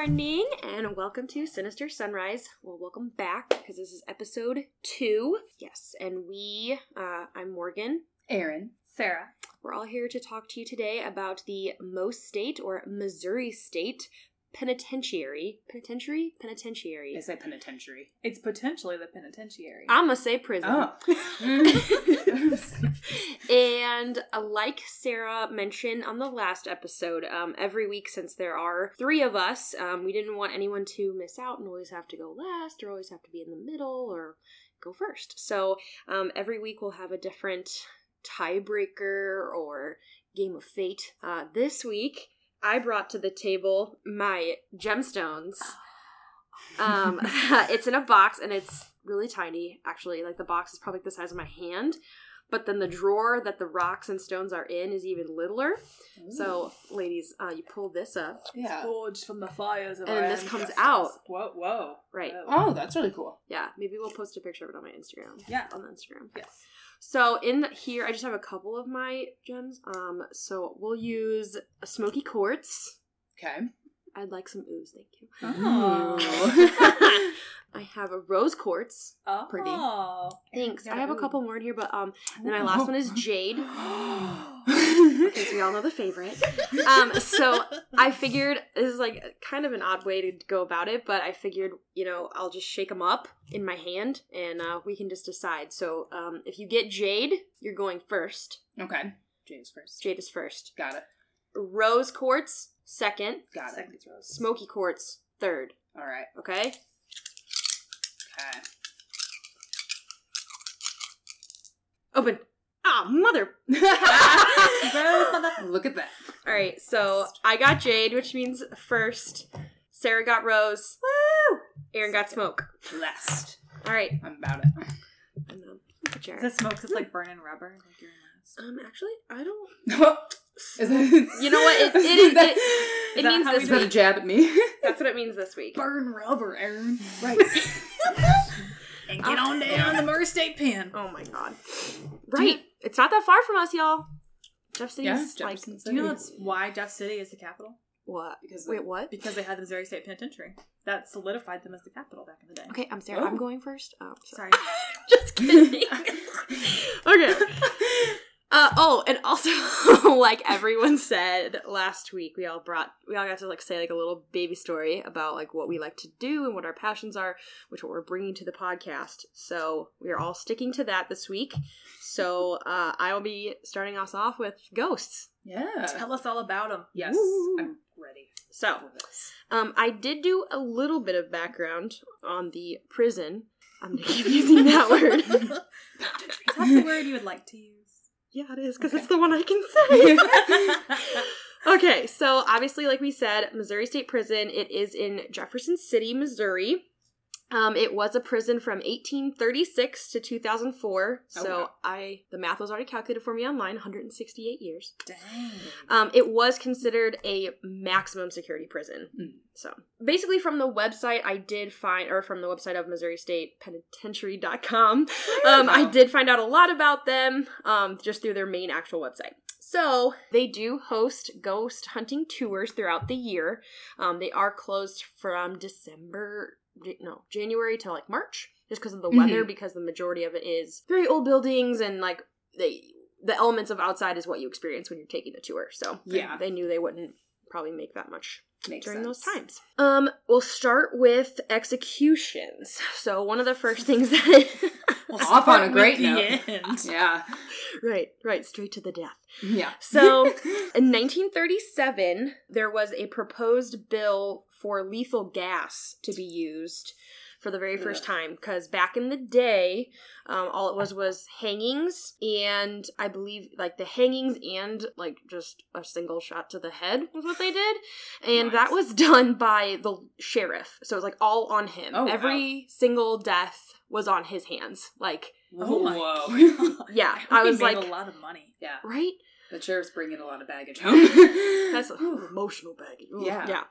Good morning and welcome to Sinister Sunrise. Well, welcome back because this is episode two. Yes, and we, uh, I'm Morgan. Erin. Sarah. We're all here to talk to you today about the Mo State or Missouri State Penitentiary. Penitentiary? Penitentiary. I say penitentiary. It's potentially the penitentiary. I'm gonna say prison. Oh. and uh, like Sarah mentioned on the last episode, um, every week since there are three of us, um, we didn't want anyone to miss out and always have to go last or always have to be in the middle or go first. So um, every week we'll have a different tiebreaker or game of fate. Uh, this week I brought to the table my gemstones. Um, it's in a box and it's really tiny. Actually, like the box is probably the size of my hand, but then the drawer that the rocks and stones are in is even littler. So, ladies, uh, you pull this up, yeah. Forged from the fires of and our this comes ancestors. out. Whoa, whoa. Right. Whoa. Oh, that's really cool. Yeah, maybe we'll post a picture of it on my Instagram. Yeah. on the Instagram. Yes. So in the, here, I just have a couple of my gems. Um, so we'll use a smoky quartz. Okay. I'd like some ooze, thank you. Oh. I have a rose quartz. Oh. Pretty. Thanks. I have a couple more in here, but um, then my last one is jade. Okay, so we all know the favorite. Um, so I figured this is like kind of an odd way to go about it, but I figured you know I'll just shake them up in my hand and uh, we can just decide. So um, if you get jade, you're going first. okay. Jade is first. Jade is first. Got it. Rose quartz second. Got it. Second is rose. Smoky quartz third. All right. Okay. Okay. Open. Ah, mother. Look at that. All right, so I got jade, which means first. Sarah got rose. Woo! Erin got smoke. Blessed. All right. I'm about it. And, um, put your- Is this smoke just like burning rubber? Like you're in? Um, actually, I don't. Is it, You know what? It- it is- That- it- It Is that means how this is we that a week. jab at me? That's what it means this week. Burn rubber, Erin. right. And get on down the Murray State Pen. Oh my god. Right. It's not that far from us, y'all. Jeff City's Yeah, like Jefferson Do you know that's why Jeff City is the capital? what? Because Wait, what? Because they had the Missouri State Penitentiary. That solidified them as the capital back in the day. Okay, I'm Sarah. Oh. I'm going first. Oh, sorry. Sorry. Just kidding. okay. Uh, oh, and also, like everyone said last week, we all brought, we all got to like say like a little baby story about like what we like to do and what our passions are, which what we're bringing to the podcast. So we are all sticking to that this week. So uh, I will be starting us off with ghosts. Yeah. Tell us all about them. Yes. Woo. I'm ready So um, I did do a little bit of background on the prison. I'm gonna keep using that word. Is that the word you would like to use? Yeah, it is because Okay. it's the one I can say. Okay, so obviously, like we said, Missouri State Prison. It is in Jefferson City, Missouri. Um, it was a prison from 1836 to 2004. Oh, So wow. I, the math was already calculated for me online. 168 years. Dang. Um, it was considered a maximum security prison. Mm. So basically, from the website, I did find, or from the website of Missouri State Penitentiary.com, um, I did find out a lot about them um, just through their main actual website. So they do host ghost hunting tours throughout the year. Um, they are closed from December, no, January to like March, just because of the weather. Mhm. Because the majority of it is very old buildings and like they the elements of outside is what you experience when you're taking the tour. So Yeah. they knew they wouldn't probably make that much Makes during those times. Um, we'll start with executions. So one of the first things that Off on a great note. Yeah. right, right, straight to the death. Yeah. So in 1937, there was a proposed bill for lethal gas to be used for the very first Ugh. time because back in the day um, all it was was hangings and i believe like the hangings and like just a single shot to the head was what they did and that was done by the sheriff so it was like all on him Oh, wow. every single death was on his hands like Oh my Whoa. God. Yeah, hope I was like- a lot of money. yeah. right The sheriff's bringing a lot of baggage home. That's ooh, emotional baggage. Ooh, Yeah. Yeah.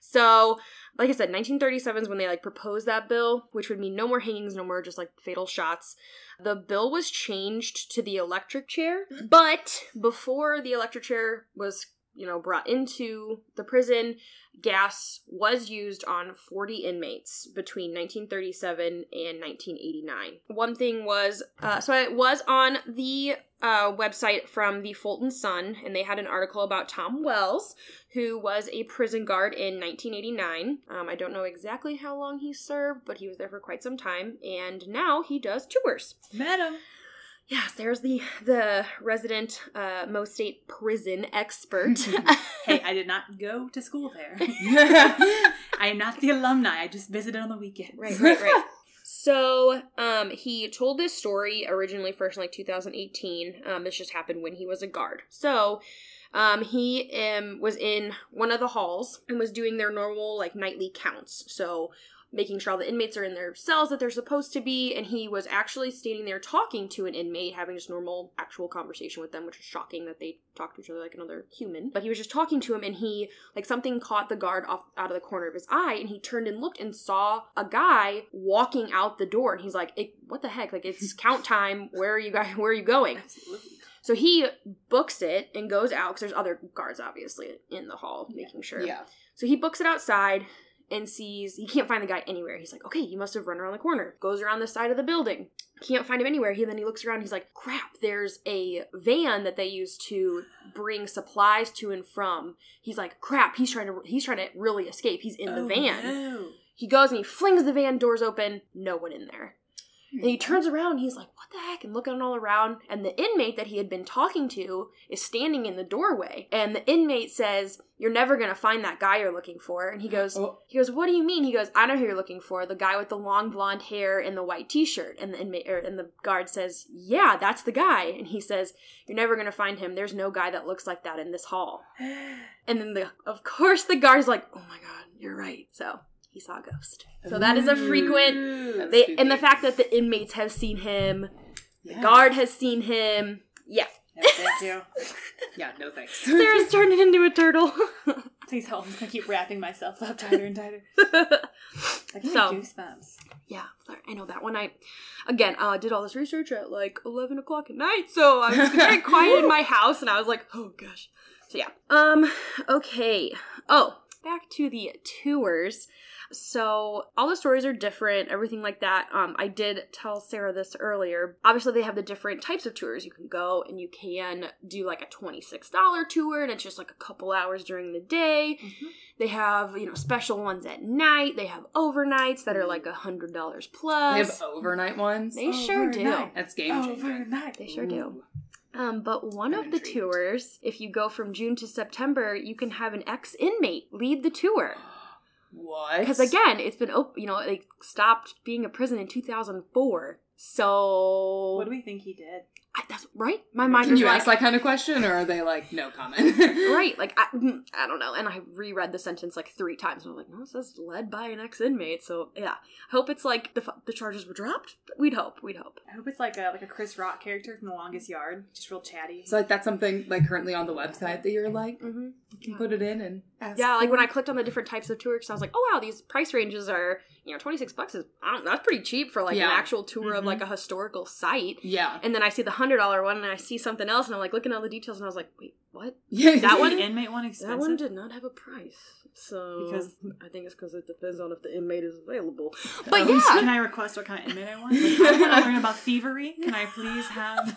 So, like I said, 1937 is when they like proposed that bill, which would mean no more hangings, no more just like fatal shots. The bill was changed to the electric chair, mm-hmm. but before the electric chair was you know, brought into the prison, gas was used on 40 inmates between 1937 and 1989. One thing was, uh, so it was on the uh, website from the Fulton Sun, and they had an article about Tom Wells, who was a prison guard in 1989. Um, I don't know exactly how long he served, but he was there for quite some time, and now he does tours. Madam. Yes, there's the the resident uh, Mo State prison expert. Hey, I did not go to school there. I am not the alumni. I just visited on the weekend. right, right, right. So, um, he told this story originally first in like 2018. Um, this just happened when he was a guard. So, um, he um, was in one of the halls and was doing their normal like nightly counts. So, making sure all the inmates are in their cells that they're supposed to be. And he was actually standing there talking to an inmate, having just normal, actual conversation with them, which is shocking that they talk to each other like another human. But he was just talking to him, and he like something caught the guard off out of the corner of his eye, and he turned and looked and saw a guy walking out the door, and he's like, "Eh, "What the heck? Like it's count time. Where are you guys? Where are you going?" Absolutely. So he books it and goes out because there's other guards obviously in the hall making sure. Yeah. So he books it outside and sees he can't find the guy anywhere. He's like, okay, he must have run around the corner. Goes around the side of the building. Can't find him anywhere. He then he looks around. He's like, crap. There's a van that they use to bring supplies to and from. He's like, crap. He's trying to he's trying to really escape. He's in the Oh, van. no. He goes and he flings the van doors open. No one in there. And he turns around and he's like, What the heck? And looking all around. And the inmate that he had been talking to is standing in the doorway. And the inmate says, You're never gonna find that guy you're looking for. And he goes, Oh. he goes, What do you mean? He goes, I know who you're looking for, the guy with the long blonde hair and the white t shirt. And the inmate or, and the guard says, Yeah, that's the guy. And he says, You're never gonna find him. There's no guy that looks like that in this hall. And then the of course the guard's like, Oh my god, you're right. So he saw a ghost. So that is a frequent they and the fact that the inmates have seen him, the guard has seen him. Yeah, No, thank you. Yeah, no thanks. Sarah's turning into a turtle. Please help. I'm gonna keep wrapping myself up tighter and tighter. I get So- goosebumps. yeah, I know that one I, Again, uh, I did all this research at like eleven o'clock at night, so I was very quiet in my house, and I was like, oh gosh. So yeah. Um. Okay. Oh, back to the tours. So all the stories are different, everything like that. Um, I did tell Sarah this earlier. Obviously, they have the different types of tours. You can go and you can do like a twenty-six dollar tour, and it's just like a couple hours during the day. They have you know special ones at night. They have overnights that are like a hundred dollars plus. They have overnight ones. They sure do. That's game changing. Overnight. They sure do. Um, but one I'm of the tours, if you go from June to September, you can have an ex inmate lead the tour. What? Because again, it's been op- you know they stopped being a prison in 2004. So What do we think he did? I, that's right. My mind Can was you like, ask that kind of question, or are they like no comment? right, like I, mm, I don't know. And I reread the sentence like three times, and I was like, no, it says led by an ex inmate. So yeah, I hope it's like the the charges were dropped. We'd hope. We'd hope. I hope it's like a like a Chris Rock character from The Longest Yard, just real chatty. So like that's something like currently on the website that you're like Mm-hmm. you can put it in and ask Yeah, like when I clicked on the different types of tours, I was like, oh wow, these price ranges are you know twenty six bucks is I don't, that's pretty cheap for like Yeah. an actual tour of Mhm. like a historical site. yeah And then I see the hundred dollar one, and I see something else, and I'm like looking at all the details, and I was like, wait, what? yeah That one- inmate one expensive? That one did not have a price. So Because- I think it's because it depends on if the inmate is available. Oh, But Can yeah, can I request what kind of inmate I want? Like, I want to learn about thievery. Can I please have?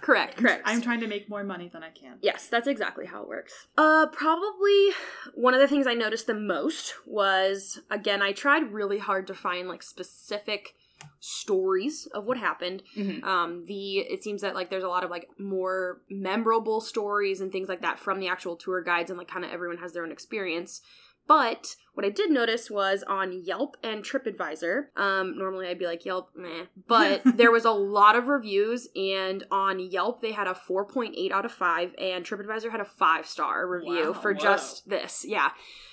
Correct, correct. I'm trying to make more money than I can. Yes, that's exactly how it works. Uh, probably one of the things I noticed the most was again, I tried really hard to find like specific stories of what happened. Mhm. Um, the it seems that like there's a lot of like more memorable stories and things like that from the actual tour guides, and like kind of everyone has their own experience. But what I did notice was on Yelp and TripAdvisor. Um, normally I'd be like Yelp, meh, but there was a lot of reviews, and on Yelp they had a 4.8 out of five, and TripAdvisor had a five star review Wow, for wow. just this. Yeah,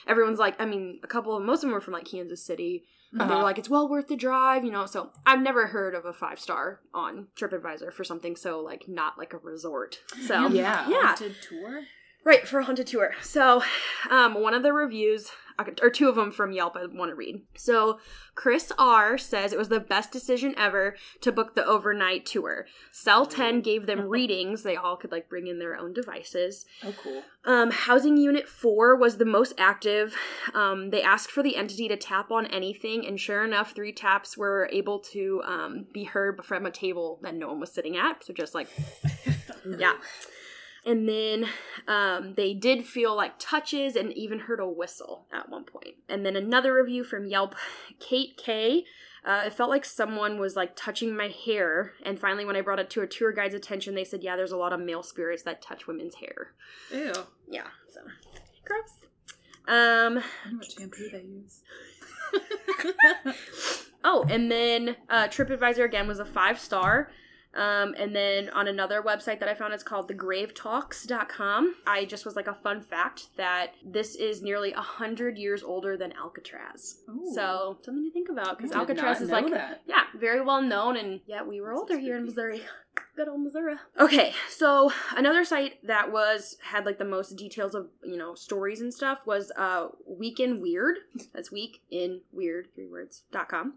everyone's like, I mean, a couple of most of them were from like Kansas City. And They Uh-huh. were like, it's well worth the drive, you know. So I've never heard of a five star on TripAdvisor for something so like not like a resort. So Yeah. yeah, tour. Right, for a haunted tour. So, um, one of the reviews or two of them from Yelp I want to read. So Chris R says it was the best decision ever to book the overnight tour. Cell 10 gave them readings. They all could like bring in their own devices. Oh, cool. Um, housing Unit 4 was the most active. Um, they asked for the entity to tap on anything, and sure enough, three taps were able to um, be heard from a table that no one was sitting at. So just like, yeah. And then um, they did feel like touches and even heard a whistle at one point. And then another review from Yelp Kate K. Uh, it felt like someone was like touching my hair. And finally, when I brought it to a tour guide's attention, they said, yeah, there's a lot of male spirits that touch women's hair. Ew. Yeah, so gross. Um, wonder what shampoo they use. oh, and then uh, TripAdvisor again was a five star. Um, and then on another website that I found, it's called thegravetalks.com. I just was like a fun fact that this is nearly a hundred years older than Alcatraz. Ooh. So something to think about because Alcatraz is like that. yeah, very well known, and yeah, we were That's older here in. Missouri. Good old Missouri. Okay, so another site that was had like the most details of you know stories and stuff was uh Week in Weird. That's Week in Weird three words dot com.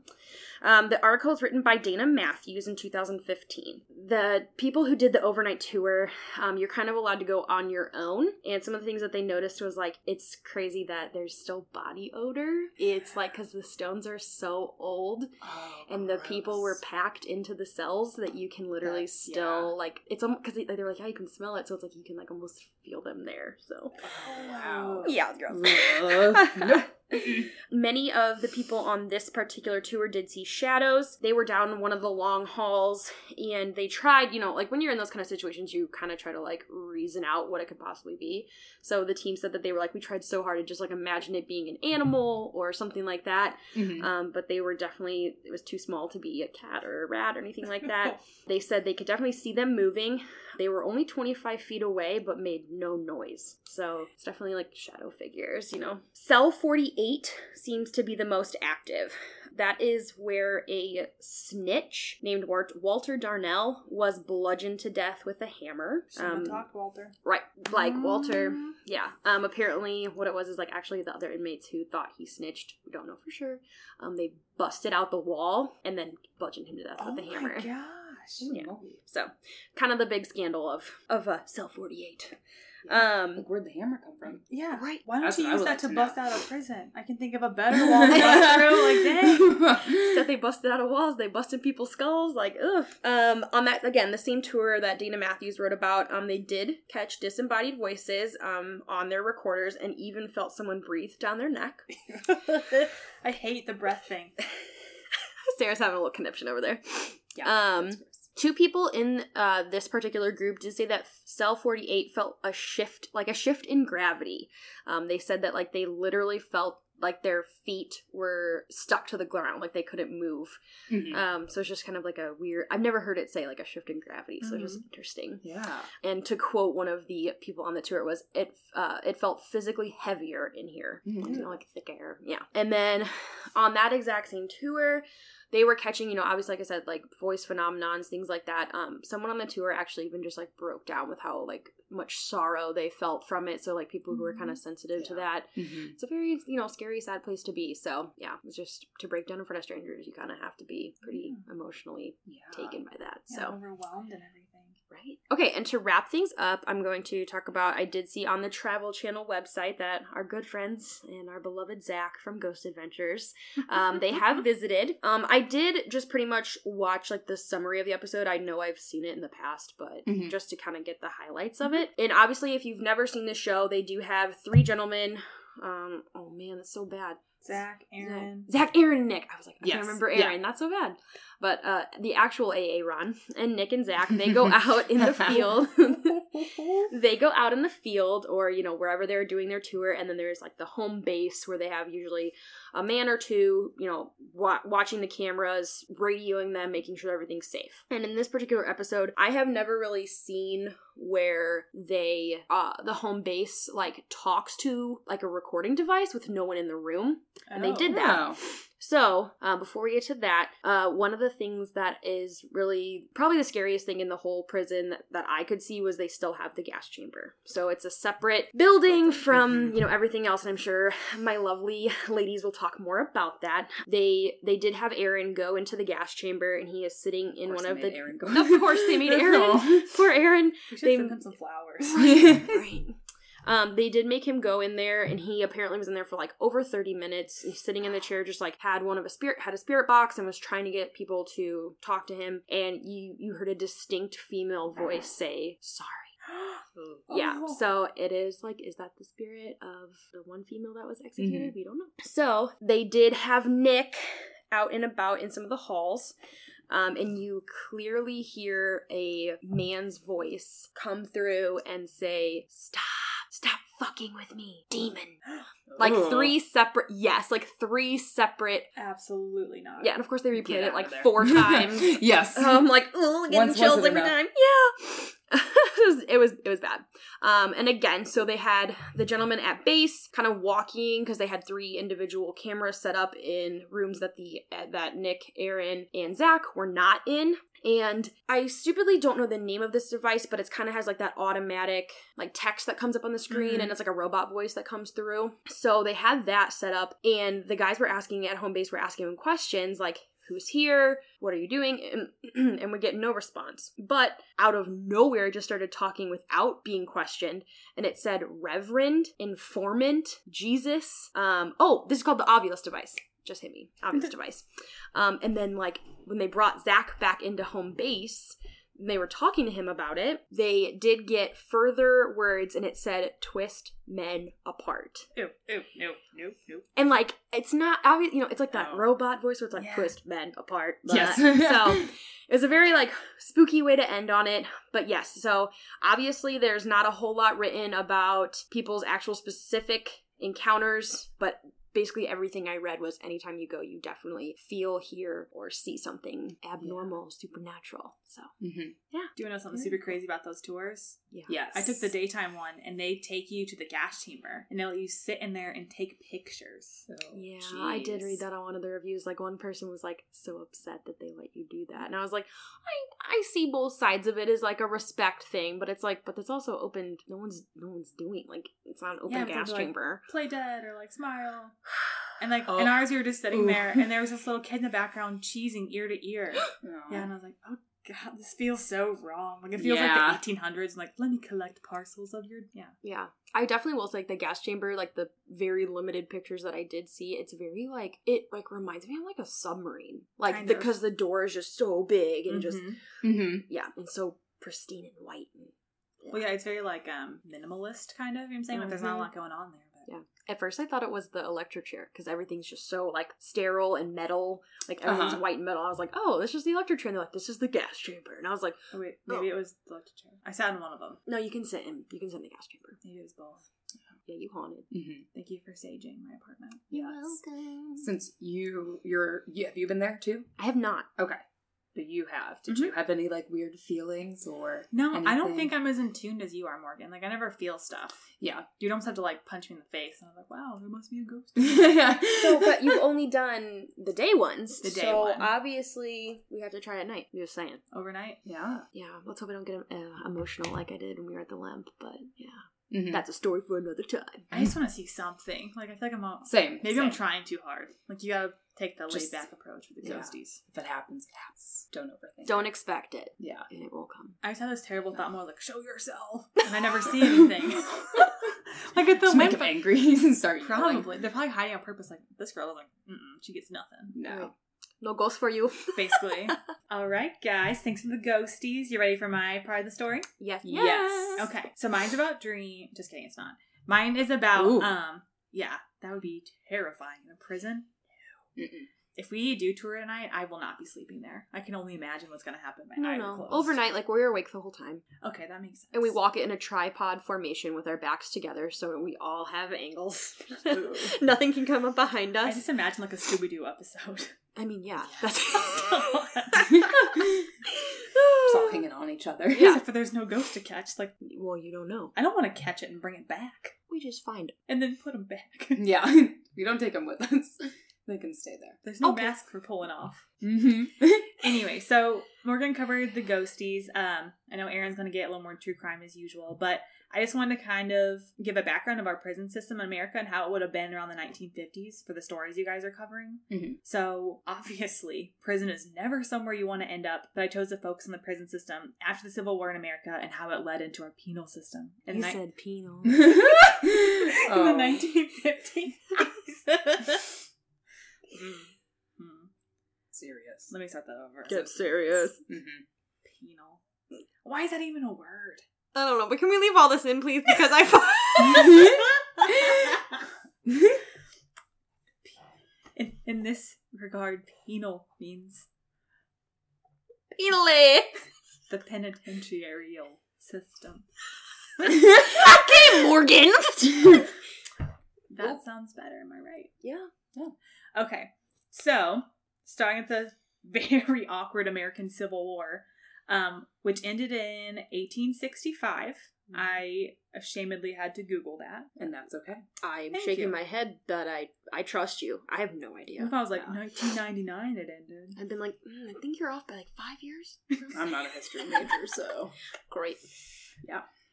Um, the article is written by Dana Matthews in 2015. The people who did the overnight tour, um, you're kind of allowed to go on your own, and some of the things that they noticed was like it's crazy that there's still body odor. It's like because the stones are so old Oh, and the people were packed into the cells that you can literally That's- still like it's almost because they, they were like yeah you can smell it. So it's like you can like almost feel them there so Oh, wow. yeah it's gross Many of the people on this particular tour did see shadows. They were down one of the long halls and they tried, you know, like when you're in those kind of situations, you kind of try to like reason out what it could possibly be. So the team said that they were like, we tried so hard to just like imagine it being an animal or something like that. Mhm. Um, but they were definitely, it was too small to be a cat or a rat or anything like that. they said they could definitely see them moving. They were only 25 feet away, but made no noise. So it's definitely like shadow figures, you know. Cell 48 seems to be the most active. That is where a snitch named Walter Darnell was bludgeoned to death with a hammer. Um, talked, Walter. right, like Walter. Yeah. Um. Apparently, what it was is like actually the other inmates who thought he snitched. We don't know for sure. Um. They busted out the wall and then bludgeoned him to death Oh with a my hammer. gosh. Yeah. So, kind of the big scandal of of uh, Cell Forty Eight. Um. Like, where'd the hammer come from? Yeah. Right. Why don't That's you use that like to to bust know. out of prison? I can think of a better wall to bust through. Like, dang. Said they busted out of walls. They busted people's skulls. Like, ugh. Um, on that again, the same tour that Dana Matthews wrote about. Um, they did catch disembodied voices. Um, on their recorders, and even felt someone breathe down their neck. I hate the breath thing. Sarah's having a little conniption over there. Yeah. Um, that's gross. Two people in uh, this particular group did say that cell 48 felt a shift like a shift in gravity. Um, they said that like they literally felt like their feet were stuck to the ground like they couldn't move. Mhm. um, so it's just kind of like a weird i've never heard it say like a shift in gravity so it's just interesting. Yeah. and to quote one of the people on the tour it was it uh, it felt physically heavier in here. Mhm. you know, like thick air. Yeah. And then on that exact same tour they were catching you know obviously like i said like voice phenomenons things like that um someone on the tour actually even just like broke down with how like much sorrow they felt from it so like people who were kind of sensitive to Yeah. that Mhm. it's a very you know scary sad place to be so yeah it's just to break down in front of strangers you kind of have to be pretty emotionally Yeah. taken by that Yeah, so overwhelmed and everything. Right. Okay, and to wrap things up, I'm going to talk about I did see on the Travel Channel website that our good friends and our beloved Zak from Ghost Adventures, um, they have visited. Um, I did just pretty much watch like the summary of the episode. I know I've seen it in the past, but Mhm. just to kind of get the highlights of it. And obviously, if you've never seen the show, they do have three gentlemen. Um, oh man, that's so bad. Zak, Aaron. Zak, Aaron, Nick. I was like, I Yes. can't remember Yeah. Aaron. Not so bad. But uh, the actual Aaron and Nick and Zak, they go out in the field. they go out in the field or you know wherever they're doing their tour, and then there's like the home base where they have usually a man or two, you know, wa- watching the cameras, radioing them, making sure everything's safe. And in this particular episode, I have never really seen where they uh the home base like talks to like a recording device with no one in the room And they Oh. did that. Oh. So, uh, before we get to that, uh, one of the things that is really probably the scariest thing in the whole prison that, that I could see was they still have the gas chamber. So it's a separate building from Mhm. you know everything else, and I'm sure my lovely ladies will talk more about that. They they did have Aaron go into the gas chamber, and he is sitting in course one of the. Aaron go. Of course, they made Aaron. Poor Aaron. We should They- send him some flowers. right. Um, they did make him go in there, and he apparently was in there for like over thirty minutes. He's sitting in the chair, just like had one of a spirit, had a spirit box, and was trying to get people to talk to him. And you you heard a distinct female voice say, "Sorry." Yeah, Oh. so it is like, is that the spirit of the one female that was executed? Mhm. We don't know. So they did have Nick out and about in some of the halls. Um, and you clearly hear a man's voice come through and say, stop fucking with me, demon. Like Ugh. three separate, yes, like three separate. Absolutely not. Yeah, and of course they replayed Get it like four times. yes. I'm like, oh, getting Once chills wasn't every enough. time. Yeah. it, was, it was it was bad. Um, and again, so they had the gentleman at base kind of walking because they had three individual cameras set up in rooms that the that Nick, Aaron, and Zak were not in. And I stupidly don't know the name of this device, but it's kind of has like that automatic like text that comes up on the screen Mhm. and it's like a robot voice that comes through. So they had that set up and the guys were asking at home base were asking him questions like who's here? What are you doing? And, and we get no response. But out of nowhere it just started talking without being questioned and it said reverend informant jesus. Um oh this is called the Ovilus device just hit me Ovilus device um and then like when they brought zak back into home base they were talking to him about it they did get further words and it said twist men apart Ew, ew, nope, nope, nope. and like it's not obvious you know it's like that No. robot voice where it's like Yeah. twist men apart Yes. so it was a very like spooky way to end on it but yes so obviously there's not a whole lot written about people's actual specific encounters but basically everything i read was anytime you go you definitely feel hear or see something abnormal supernatural so Mhm. Do you know something super crazy about those tours? yeah Yes. I took the daytime one, and they take you to the gas chamber, and they let you sit in there and take pictures. So, Yeah, I did read that on one of the reviews. Like one person was like so upset that they let you do that, and I was like, I I see both sides of it as like a respect thing, but it's like, but that's also open. No one's no one's doing like it's not an open Yeah, gas like- chamber. Play dead or like smile. And like Oh. in ours, we were just sitting Ooh. there, and there was this little kid in the background cheesing ear to ear. Aw. Yeah, and I was like, oh god, this feels so wrong. Like it feels Yeah. like the 1800s. Like, let me collect parcels of your yeah. Yeah, I definitely will say like the gas chamber, like the very limited pictures that I did see. It's very like it like reminds me of like a submarine, like because the door is just so big and just Mhm. Mhm. yeah, and so pristine and white. And, Well, yeah, it's very like um minimalist kind of. You know what I'm saying like there's not a Mhm. lot going on there. But Yeah. At first, I thought it was the electric chair because everything's just so like sterile and metal. Like everything's Uh-huh. white and metal. I was like, oh, this is the electric chair. And they're like, this is the gas chamber. And I was like, Oh wait, maybe it was the electric chair. I sat in one of them. no, you can sit in. You can sit in the gas chamber. Maybe it was both. Yeah, you haunted. Mhm. Thank you for saging my apartment. Yes. welcome. Since you, you're, you, have you been there too? I have not. Okay. But you have. Did Mhm. you have any like weird feelings or? No, I don't think I'm as in tuned as you are, Morgan. Like I never feel stuff. Yeah. You'd almost have to like punch me in the face, and I'm like, "Wow, there must be a ghost." So, but you've only done the day ones. The day so one. obviously, we have to try at night. Just saying. Overnight. yeah. Yeah, let's hope I don't get uh, emotional like I did when we were at the lamp. But yeah, Mhm. that's a story for another time. I just want to see something. Like I feel like I'm all. Same. Maybe I'm trying too hard. Like you gotta take the laid back approach with the yeah. ghosties. If it happens, it happens. Don't overthink. Don't expect it, Yeah. and it will come. I just had this terrible thought more like, show yourself. And I never see anything. like at the Just make him angry and start yelling. Probably. They're probably hiding on purpose. Like, this girl is like, mm she gets nothing. No. No ghost for you. Basically. All right, guys. Thanks for the ghosties. You ready for my part of the story? yes. Yes. Okay. So mine's about dream. Just kidding. It's not. Mine is about, Ooh. um, yeah, that would be terrifying in a prison. If we do tour tonight, I will not be sleeping there. I can only imagine what's going to happen. My No, eyes no. closed. Overnight, like we're awake the whole time, Okay, that makes sense. and we walk it in a tripod formation with our backs together, so we all have angles. Nothing can come up behind us. I us. just imagine like a Scooby Doo episode. I mean, yeah, that's. Just all hanging on each other. Yeah. Except for there's no ghost to catch. Like, well, you don't know. I don't want to catch it and bring it back We just find it. and then put them back. Yeah. We don't take them with us. They can stay there. There's no Okay. mask for pulling off. Mm-hmm. Anyway, so Morgan covered the ghosties. Um, I know Erin's going to get a little more true crime as usual, but I just wanted to kind of give a background of our prison system in America and how it would have been around the 1950s for the stories you guys are covering. Mhm. So, obviously, prison is never somewhere you want to end up, but I chose to focus on the prison system after the Civil War in America and how it led into our penal system. In You ni- said penal. in Oh. the 1950s. Hmm. Serious. Let me start that over. Get serious. Mm-hmm. penal. Why is that even a word? I don't know, but can we leave all this in, please? Because I. in, in this regard, penal means Penally. the penitentiarial system. okay, Morgan. That sounds better, am I right? yeah. Okay, so starting at the very awkward American Civil War, um, which ended in 1865. I ashamedly had to Google that. and that's okay. I'm Thank shaking you. my head that I I trust you. I have no idea. If I was like Yeah. 1999, it ended. I've been like, mm, I think you're off by like five years. I'm not a history major, so Great.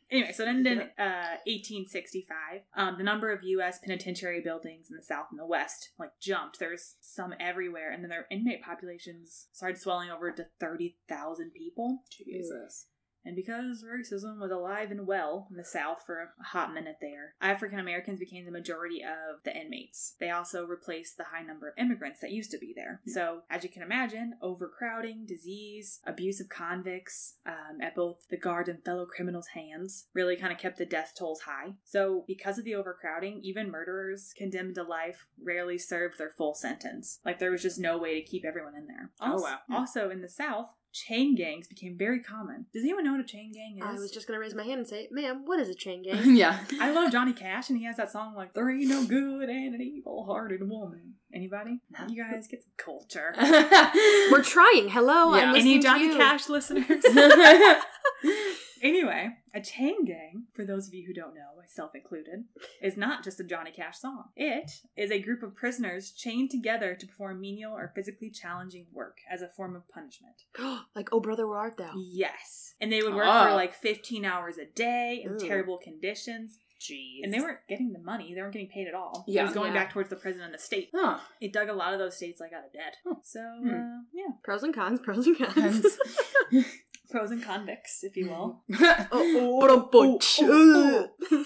Anyway, so it ended in uh, 1865. Um, the number of U.S. penitentiary buildings in the South and the West like jumped. There's some everywhere, and then their inmate populations started swelling over to 30,000 people. Jesus. And because racism was alive and well in the South for a hot minute there, African Americans became the majority of the inmates. They also replaced the high number of immigrants that used to be there. So, as you can imagine, overcrowding, disease, abuse of convicts um, at both the guard and fellow criminals' hands really kind of kept the death tolls high. So, because of the overcrowding, even murderers condemned to life rarely served their full sentence. Like, there was just no way to keep everyone in there. Oh, Also- wow. Also, in the South, chain gangs became very common. Does anyone know what a chain gang is? I was just gonna raise my hand and say, ma'am, what is a chain gang? yeah. I love Johnny Cash, and he has that song like "There ain't no good and an evil-hearted woman." Anybody? No. You guys get some culture. We're trying. Hello, Yeah. I'm Any listening to Johnny. Cash listeners? anyway, a chain gang, for those of you who don't know, myself included, is not just a Johnny Cash song. It is a group of prisoners chained together to perform menial or physically challenging work as a form of punishment. like, oh brother, where art thou? Yes. And they would work Ah. for like 15 hours a day in Ooh. terrible conditions. Jeez. And they weren't getting the money. They weren't getting paid at all. Yeah. It was going Yeah. back towards the president and the state. Huh. It dug a lot of those states like out of debt. So, Hmm. uh, yeah. Pros and cons, pros and cons. Pros and convicts, if you will. oh, oh, oh, oh, oh.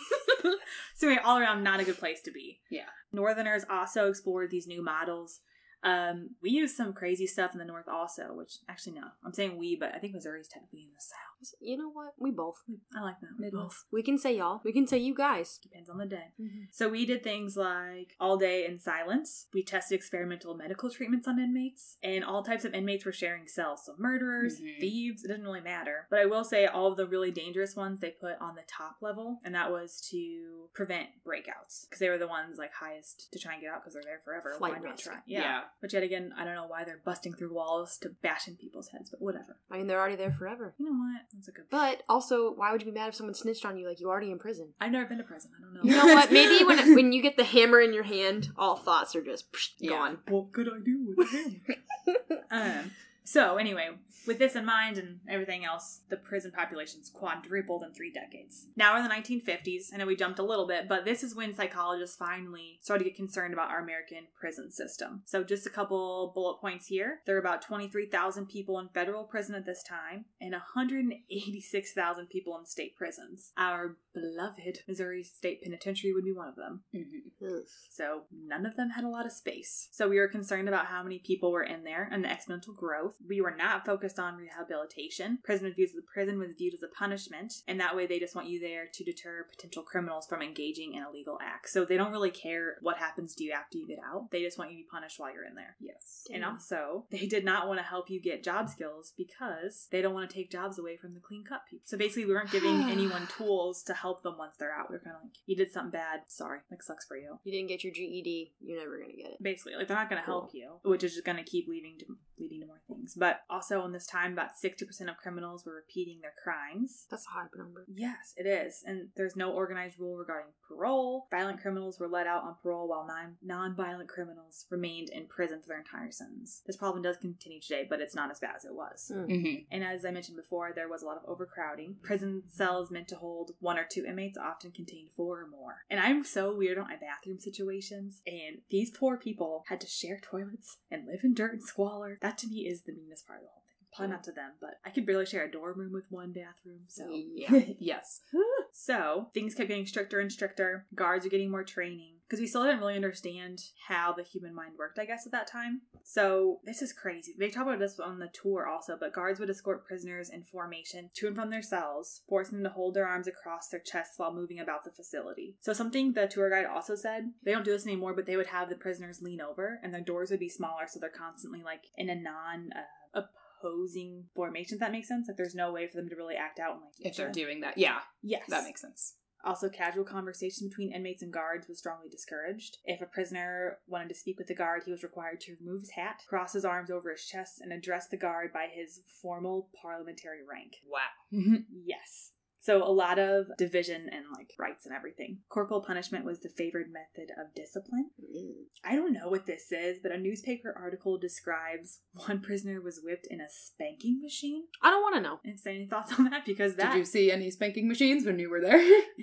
So, anyway, all around, not a good place to be. Yeah. Northerners also explored these new models. Um, we used some crazy stuff in the north also, which actually no, I'm saying we, but I think Missouri's technically in the south. You know what? We both. I like that. We Midwest. We can say y'all. We can say you guys. Depends on the day. So we did things like all day in silence. We tested experimental medical treatments on inmates, and all types of inmates were sharing cells. So murderers, Mhm. thieves, it didn't really matter. But I will say all of the really dangerous ones they put on the top level, and that was to prevent breakouts because they were the ones like highest to try and get out because they're there forever. Flight Why not try? Yeah. Yeah. But yet again, I don't know why they're busting through walls to bash in people's heads, but whatever. I mean, they're already there forever. You know what? That's a good. But also, why would you be mad if someone snitched on you like you already in prison? I've never been to prison. I don't know. You know what? Maybe when when you get the hammer in your hand, all thoughts are just psh, Yeah. gone. what could I do with him? um, so anyway, with this in mind and everything else, the prison population's quadrupled in three decades. Now we're in the 1950s. I know we jumped a little bit, but this is when psychologists finally started to get concerned about our American prison system. So just a couple bullet points here. There are about 23,000 people in federal prison at this time and 186,000 people in state prisons. Our beloved Missouri State Penitentiary would be one of them. Mhm. So none of them had a lot of space. So we were concerned about how many people were in there and the exponential growth. We were not focused on rehabilitation. Prison was viewed, the prison was viewed as a punishment, and that way they just want you there to deter potential criminals from engaging in illegal acts. So they don't really care what happens to you after you get out. They just want you to be punished while you're in there. Yes. And also, they did not want to help you get job skills because they don't want to take jobs away from the clean cut people. So basically, we weren't giving anyone tools to help them once they're out. We are kind of like, you did something bad. Sorry, that sucks for you You didn't get your GED. You're never gonna get it. basically like they're not going to Cool. help you which is just going to keep leading to leading to more things. But also in this time, about 60% of criminals were repeating their crimes. That's a high number. Yes, it is. And there's no organized rule regarding parole. Violent criminals were let out on parole while non non violent criminals remained in prison for their entire sentence. This problem does continue today, but it's not as bad as it was. Mm. Mm-hmm. And as I mentioned before, there was a lot of overcrowding. Prison cells meant to hold one or two inmates often contained four or more. And I'm so weird on my bathroom situations, and these poor people had to share toilets and live in dirt and squalor. That to me is the meanest part of the whole. Probably not to them, but I could barely share a dorm room with one bathroom, so. Yeah. yes. So things kept getting stricter and stricter. Guards are getting more training because we still didn't really understand how the human mind worked, I guess, at that time. So this is crazy. They talk about this on the tour also, but guards would escort prisoners in formation to and from their cells, forcing them to hold their arms across their chests while moving about the facility. So something the tour guide also said, they don't do this anymore, but they would have the prisoners lean over and their doors would be smaller, so they're constantly like in a non uh, opposing formations. That makes sense. Like there's no way for them to really act out and like If they're doing that, yeah, yes, that makes sense. also, casual conversation between inmates and guards was strongly discouraged. If a prisoner wanted to speak with the guard, he was required to remove his hat, cross his arms over his chest, and address the guard by his formal parliamentary rank. Wow. Yes. So a lot of division and like rights and everything. Corporal punishment was the favored method of discipline. Mm. I don't know what this is, but a newspaper article describes one prisoner was whipped in a spanking machine. I don't want to know. And say any thoughts on that? Because that Did you see any spanking machines when you were there?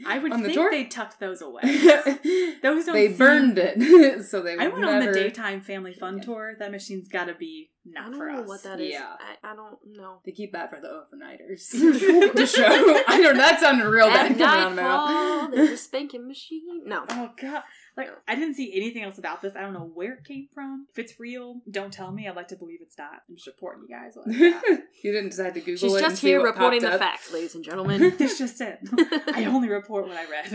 I would on the think tour? they tucked those away. Those don't they seem- burned it, so they. I went on the daytime family fun Yeah. tour. That machine's got to be I don't for know us. what that is. Yeah. I, I don't know. They keep that for the overnighters to show. I don't. Know that sounded real bad At coming out of my mouth. nightfall, there's a spanking machine. No. Oh god! Like I didn't see anything else about this. I don't know where it came from. If it's real, don't tell me. I'd like to believe it's not. I'm just reporting you guys. Like that. you didn't decide to Google She's it. and just here reporting the up? facts, ladies and gentlemen. That's just it. I only report what I read.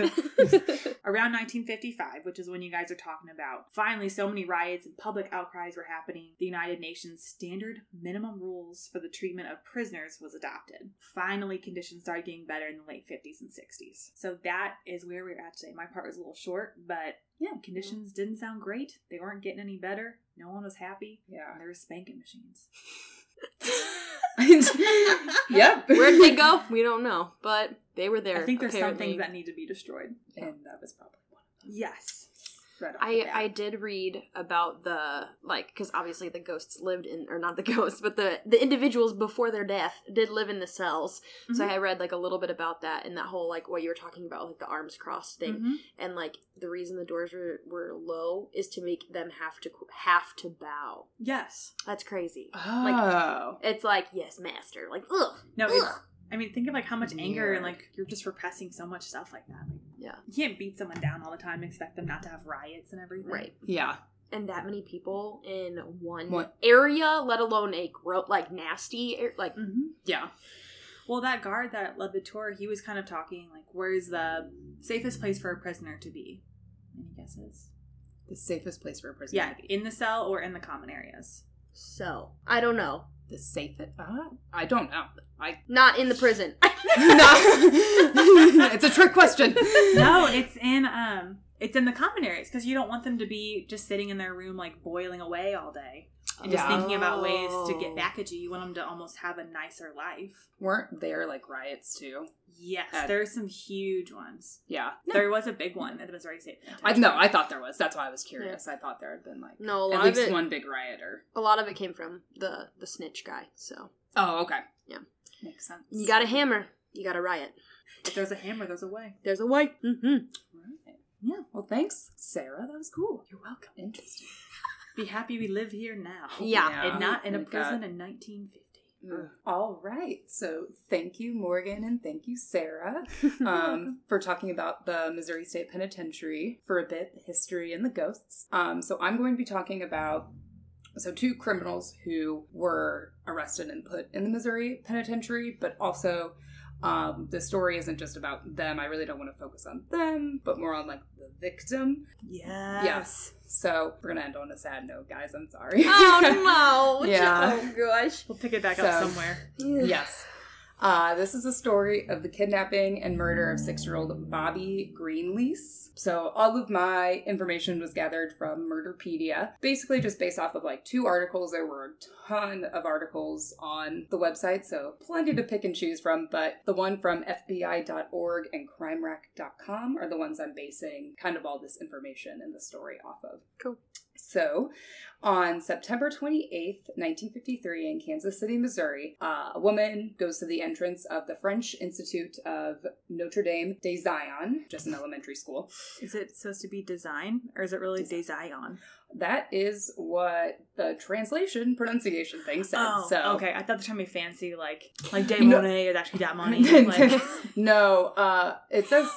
Around 1955, which is when you guys are talking about, finally, so many riots and public outcries were happening. The United Nations standard minimum rules for the treatment of prisoners was adopted. Finally, conditions started getting better in the late 50s and 60s. So that is where we're at today. My part was a little short, but yeah, conditions didn't sound great. They weren't getting any better. No one was happy. Yeah. There were spanking machines. yep. Where'd they go? We don't know, but they were there. I think there's some things that need to be destroyed. And that was probably one of them. Yes. Right I. I did read about the like because obviously the ghosts lived in or not the ghosts but the the individuals before their death did live in the cells. So Mhm. I read like a little bit about that and that whole like what you were talking about like the arms crossed thing Mhm. and like the reason the doors were, were low is to make them have to have to bow. Yes. That's crazy. Oh. It's like yes, master. Like ugh. No. Ugh. I mean, think of like how much anger and like you're just repressing so much stuff like that. Like, Yeah. you can't beat someone down all the time and expect them not to have riots and everything. Right. yeah. And that many people in one One- area, let alone a gro- like nasty ar- like hmm Yeah. Well, that guard that led the tour, he was kind of talking like, "Where's the safest place for a prisoner to be?" Any guesses? The safest place for a prisoner. Yeah, to be. in the cell or in the common areas. so. I don't know. The safest. Uh, I don't know. I. Not in the prison. no. it's a trick question. no, it's in um, it's in the common areas because you don't want them to be just sitting in their room like boiling away all day and just Yeah. thinking about ways to Oh. get back at you. You want them to almost have a nicer life. Weren't there like riots too? Yes, Uh, there's some huge ones. Yeah. There was a big one at the Missouri State I Penitentiary. no, I thought there was. That's why I was curious. I thought there had been like No, a at lot of least it. one big rioter. A lot of it came from the the snitch guy. So Oh, okay. Yeah. Makes sense. you got a hammer, you got a riot. If there's a hammer, there's a way. There's a way. Mm-hmm. Right. Yeah. Well, thanks, Sarah. That was cool. You're welcome. Interesting. Be happy we live here now. Yeah. And not in a prison God. in 1950. Mm. All right. So thank you, Morgan, and thank you, Sarah, um, for talking about the Missouri State Penitentiary for a bit, the history and the ghosts. Um, so I'm going to be talking about so two criminals who were arrested and put in the Missouri Penitentiary, but also um, the story isn't just about them. I really don't want to focus on them, but more on like the victim. Yes. Yes. So we're gonna end on a sad note, guys. I'm sorry. Oh no! Yeah. Oh gosh. We'll pick it back up somewhere. yes. Uh, this is a story of the kidnapping and murder of six year old Bobby Greenlease. So, all of my information was gathered from Murderpedia, basically just based off of like two articles. There were a ton of articles on the website, so plenty to pick and choose from, but the one from FBI.org and CrimeRack.com are the ones I'm basing kind of all this information in the story off of. Cool. So, on September 28th, 1953, in Kansas City, Missouri, uh, a woman goes to the entrance of the French Institute of Notre Dame de Zion, just an elementary school. Is it supposed to be design or is it really des Zion? That is what the translation pronunciation thing said. Oh, so, okay. I thought were trying to be fancy, like like No. Monet is actually that money. Like, no, uh, it says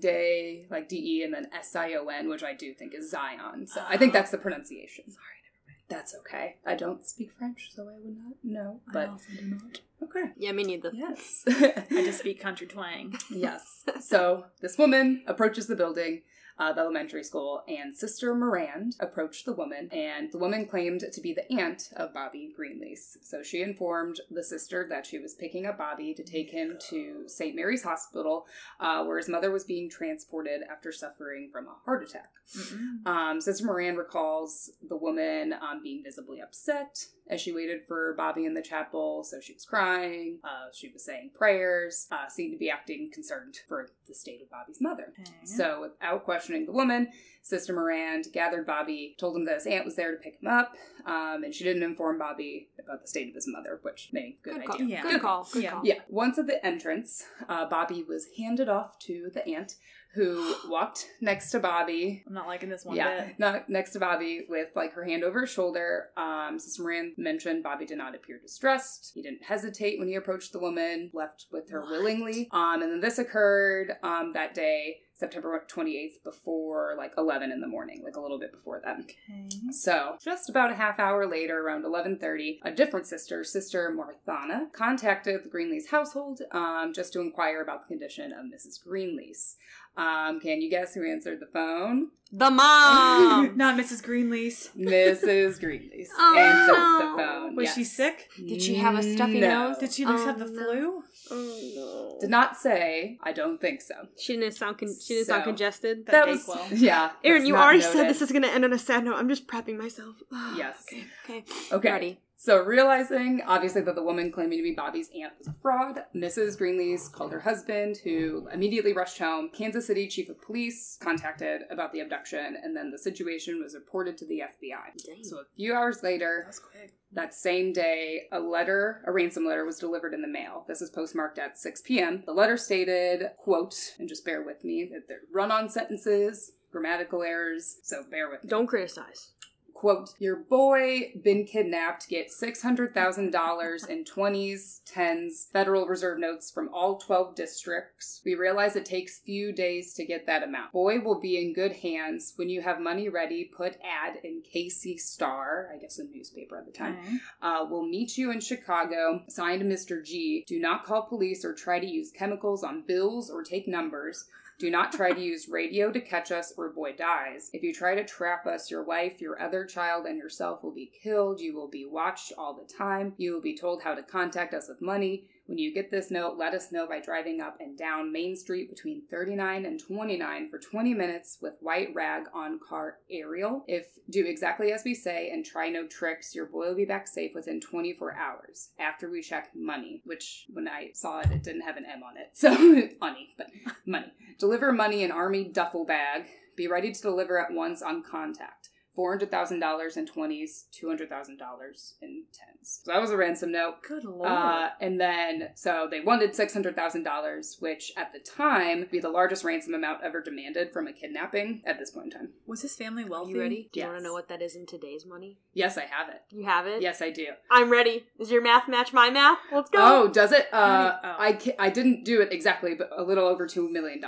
day, like D E, and then S I O N, which I do think is Zion. So I think that's the pronunciation. Sorry, That's okay. I don't speak French, so I would not know. I But also do not. okay. Yeah, me neither. Yes. I just speak country twang. yes. So this woman approaches the building, uh, the elementary school, and Sister Morand approached the woman, and the woman claimed to be the aunt of Bobby Greenlease. So she informed the sister that she was picking up Bobby to take him to St. Mary's Hospital, uh, where his mother was being transported after suffering from a heart attack. Mm-mm. Um, Sister Moran recalls the woman um, being visibly upset as she waited for Bobby in the chapel. So she was crying, uh, she was saying prayers, uh, seemed to be acting concerned for the state of Bobby's mother. Okay. So, without questioning the woman, Sister Moran gathered Bobby, told him that his aunt was there to pick him up, um, and she didn't inform Bobby about the state of his mother, which made good, Good call. idea. Yeah. Good call. Good Yeah. call. Yeah. Once at the entrance, uh, Bobby was handed off to the aunt, who walked next to Bobby I'm not liking this one yeah, bit. not next to Bobby with like her hand over her shoulder. Um, Sister Moran mentioned Bobby did not appear distressed. He didn't hesitate when he approached the woman, left with her What? willingly. Um, and then this occurred um, that day, September 28th, before like 11 in the morning, like a little bit before then. Okay. So, just about a half hour later, around 11:30, a different sister, Sister Marthana, contacted the Greenlease household um, just to inquire about the condition of Mrs. Greenlease. Um, can you guess who answered the phone? The mom. Not Mrs. Greenlease. Mrs. Greenlease Oh, answered no. the phone. Was she sick? Did she have a stuffy No. nose? Did she at least Oh, have the no. flu? oh no. Did not say. I don't think so. She didn't sound. Con- she didn't sound congested. That That was was well. yeah. Erin, you not already said this is going to end on a sad note. I'm just prepping myself. Yes. Okay. Okay. Okay. Ready. So, realizing obviously that the woman claiming to be Bobby's aunt was a fraud, Mrs. Greenlease called her husband, who immediately rushed home. Kansas City chief of police contacted about the abduction, and then the situation was reported to the FBI. Dang. So, a few hours later, That that same day, a letter, a ransom letter, was delivered in the mail. This is postmarked at 6 p.m. The letter stated, quote, and just bear with me, that they're run-on sentences, grammatical errors, so bear with me Don't criticize. Quote your boy been kidnapped get $600000 in 20s 10s federal reserve notes from all 12 districts we realize it takes few days to get that amount boy will be in good hands when you have money ready put ad in kc star i guess a newspaper at the time Okay. uh, we'll meet you in Chicago. Signed Mr. G. Do not call police or try to use chemicals on bills or take numbers. Do not try to use radio to catch us or boy dies. If you try to trap us, your wife, your other child, and yourself will be killed. You will be watched all the time. You will be told how to contact us with money. When you get this note, let us know by driving up and down Main Street between 39 and 29 for 20 minutes with white rag on car aerial. If do exactly as we say and try no tricks, your boy will be back safe within 24 hours. After we check money, which when I saw it, it didn't have an M on it. So, money, but money. Deliver money in army duffel bag. Be ready to deliver at once on contact. $400,000 in 20s, $200,000 in 10s. So that was a ransom note. Good lord. Uh, and then, so they wanted $600,000, which at the time would be the largest ransom amount ever demanded from a kidnapping at this point in time. was his family Are wealthy? you ready? Do you want to know what that is in today's money? Yes, I have it. You have it? Yes, I do. I'm ready. Does your math match my math? Let's go. Oh, does it? Uh, Oh. I, ca- I didn't do it exactly, but a little over $2 million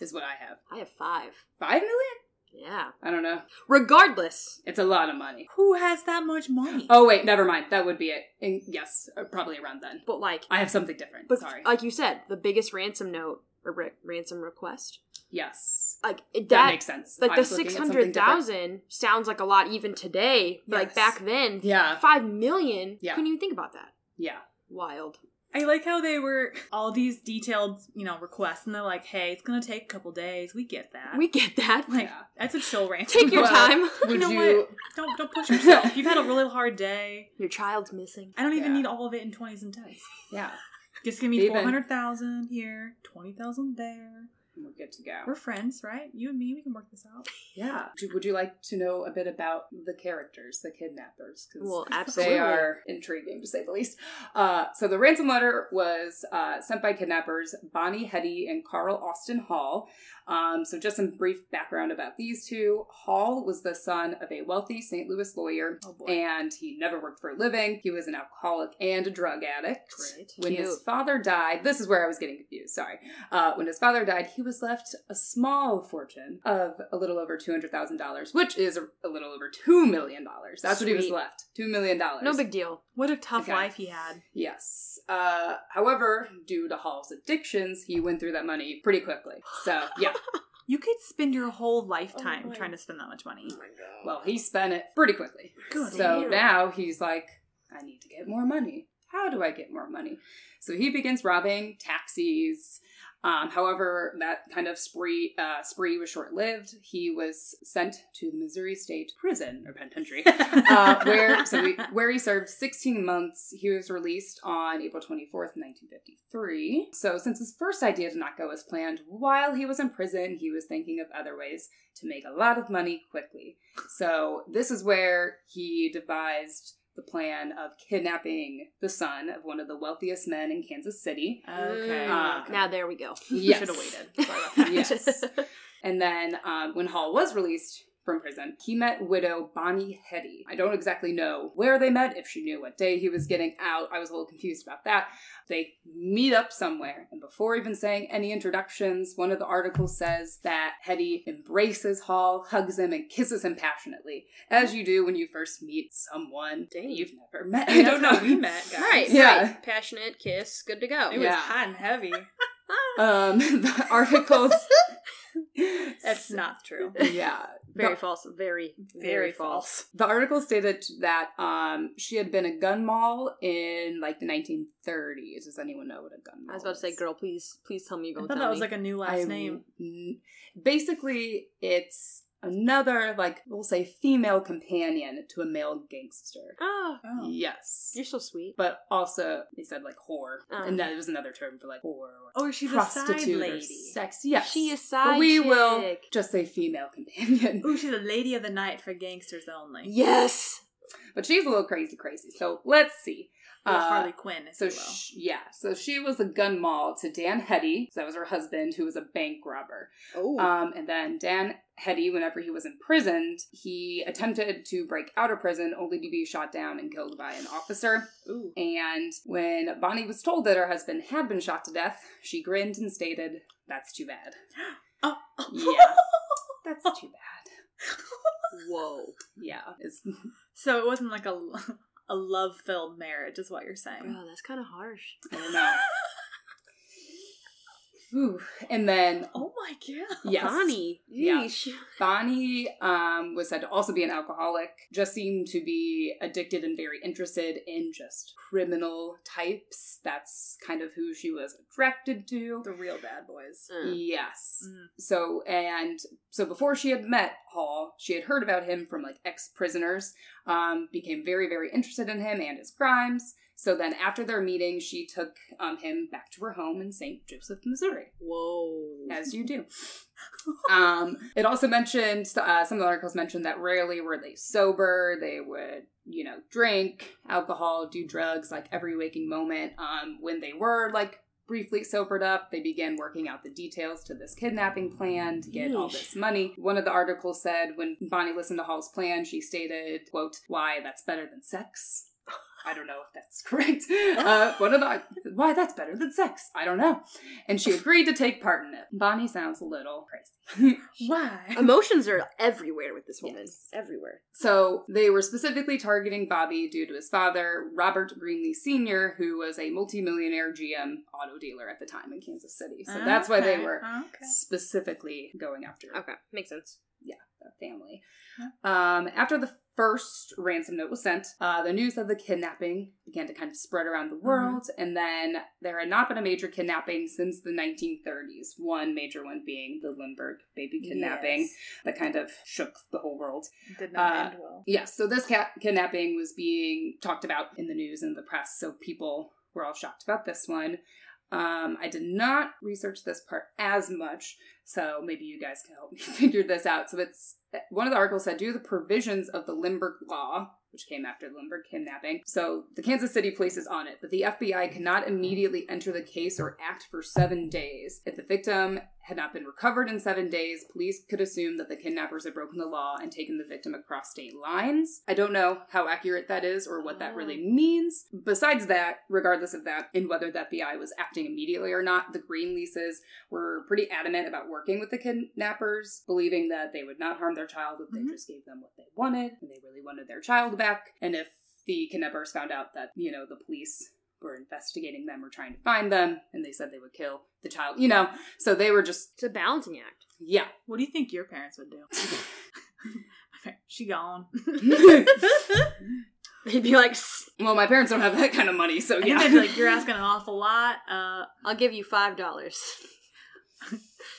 is what I have. I have five. $5 million? Yeah. I don't know. Regardless, It's a lot of money. Who has that much money? Oh, wait, never mind. That would be it. And yes, uh, probably around then. but like, I have something different. but Sorry. like you said, the biggest ransom note or ra- ransom request, yes. like it, That, that, makes sense. like I the was looking at six something hundred sounds like a lot even today. but Like Yes. back then, Yeah. five million. Yeah. Couldn't even think about that. Yeah. Wild. I like how they were all these detailed, you know, requests, and they're like, "Hey, it's gonna take a couple days. We get that. We get that. like Yeah. that's a chill ransom. Take your Well, time. Would You know you? Don't don't push yourself. You've had a really hard day. Your child's missing. I don't even Yeah. need all of it in twenties and tens. Yeah, Just give me Even- four hundred thousand here, twenty thousand there. We're good to go. We're friends, right? You and me, we can work this out. Yeah. Would you- like to know a bit about the characters, the kidnappers? 'Cause Well, absolutely. They are intriguing, to say the least. Uh, so the ransom letter was uh, sent by kidnappers Bonnie Heady and Carl Austin Hall. Um, so just some brief background about these two. Hall was the son of a wealthy St. Louis lawyer, Oh and he never worked for a living. He was an alcoholic and a drug addict. Great. When his father died, this is where I was getting confused. Sorry. Uh, when his father died, he was left a small fortune of a little over two hundred thousand dollars, which is a, a little over two million dollars. That's what he was left. Two million dollars. No big deal. What a tough Okay. life he had. Yes. Uh, however, due to Hall's addictions, he went through that money pretty quickly. So yeah. You could spend your whole lifetime my- trying to spend that much money. my god. Well, he spent it pretty quickly. Good. So Damn. now he's like, I need to get more money. How do I get more money? So he begins robbing taxis. Um, however, that kind of spree uh, spree was short lived. He was sent to the Missouri State Prison or penitentiary, uh, where so he, where he served 16 months. He was released on April 24th, 1953. So since his first idea did not go as planned, while he was in prison, he was thinking of other ways to make a lot of money quickly. So this is where he devised the plan of kidnapping the son of one of the wealthiest men in Kansas City. Okay. Uh, now there we go. Yes. Should have waited. Sorry about that. Yes. And then um, when Hall was released from prison, he met widow Bonnie Heady. I don't exactly know where they met, if she knew what day he was getting out. I was a little confused about that. They meet up somewhere, and before even saying any introductions, one of the articles says that Heady embraces Hall, hugs him, and kisses him passionately, as you do when you first meet someone Dang. you've never met. I don't know. We met, guys. Right, Yeah. right. Passionate kiss, good to go. It was Yeah. hot and heavy. Um, the articles. That's not true. yeah. Very The- false. Very, very, Very false. false. The article stated that um, she had been a gun moll in like the 1930s. Does anyone know what a gun moll I was about to say, girl, please, please tell me you I thought tell that was like a new last I- name. n- Basically, it's another, like, we'll say female companion to a male gangster. oh, Oh. Yes. you're so sweet. But also, they said like whore. Oh. And that was another term for like whore or Oh, she's a side prostitute or lady. sex. Yes. She is side But we will just say female companion. Ooh, she's a lady of the night for gangsters only. Yes. But she's a little crazy, crazy. So let's see. Little Uh, Harley Quinn, So will. yeah, so she was a gun moll to Dan Heady. So that was her husband, who was a bank robber. Oh. Um, and then Dan Heady, whenever he was imprisoned, he attempted to break out of prison, only to be shot down and killed by an officer. Ooh. And when Bonnie was told that her husband had been shot to death, she grinned and stated, "That's too bad." Oh. Yeah, that's too bad. Whoa. Yeah, it's So it wasn't like a, a love filled marriage, is what you're saying. Bro, that's kind of harsh. I don't know. Ooh. And then Oh my god. yes, Bonnie. Yeah. Bonnie um, was said to also be an alcoholic, just seemed to be addicted and very interested in just criminal types. That's kind of who she was attracted to. The real bad boys. Uh, Yes. Mm. So, and so before she had met Hall, she had heard about him from like ex prisoners, um, became very, very interested in him and his crimes. So then after their meeting, she took um, him back to her home in St. Joseph, Missouri Whoa. as you do. um, it also mentioned uh, some of the articles mentioned that rarely were they sober. They would, you know, drink alcohol, do drugs like every waking moment. Um, when they were like briefly sobered up, they began working out the details to this kidnapping plan to get all this money. One of the articles said when Bonnie listened to Hall's plan, she stated, "quote Why that's better than sex." I don't know if that's correct. Uh, one of the why that's better than sex. I don't know. And she agreed to take part in it. Bonnie sounds a little crazy. Why? Emotions are everywhere with this woman. Yes. Everywhere. so they were specifically targeting Bobby due to his father, Robert Greenlee Sr., who was a multimillionaire GM auto dealer at the time in Kansas City. So that's why they were Okay. specifically going after Okay, makes sense. Yeah, the family. Um, after the first ransom note was sent, uh, the news of the kidnapping began to kind of spread around the world, and then there had not been a major kidnapping since the 1930s. One major one being the Lindbergh baby kidnapping Yes. that kind of shook the whole world. Did not Uh, end well. Yes, so this cat kidnapping was being talked about in the news and the press, so people were all shocked about this one. Um, I did not research this part as much, so maybe you guys can help me figure this out. So it's one of the articles said, to the provisions of the Lindbergh Law, which came after the Lindbergh kidnapping. So the Kansas City police is on it, but the FBI cannot immediately enter the case or act for seven days. If the victim had not been recovered in seven days, police could assume that the kidnappers had broken the law and taken the victim across state lines. I don't know how accurate that is or what that really oh. means. Besides that, regardless of that, and whether the FBI was acting immediately or not, the Greenleases were pretty adamant about working with the kidnappers, believing that they would not harm their child if they mm-hmm. just gave them what they wanted, and they really wanted their child back. And if the kidnappers found out that, you know, the police were investigating them or trying to find them, and they said they would kill the child, you know, so they were just, It's a balancing act. yeah. What do you think your parents would do? she gone. They'd be like, well, my parents don't have that kind of money, so yeah. they'd be like, you're asking an awful lot. Uh, I'll give you five dollars.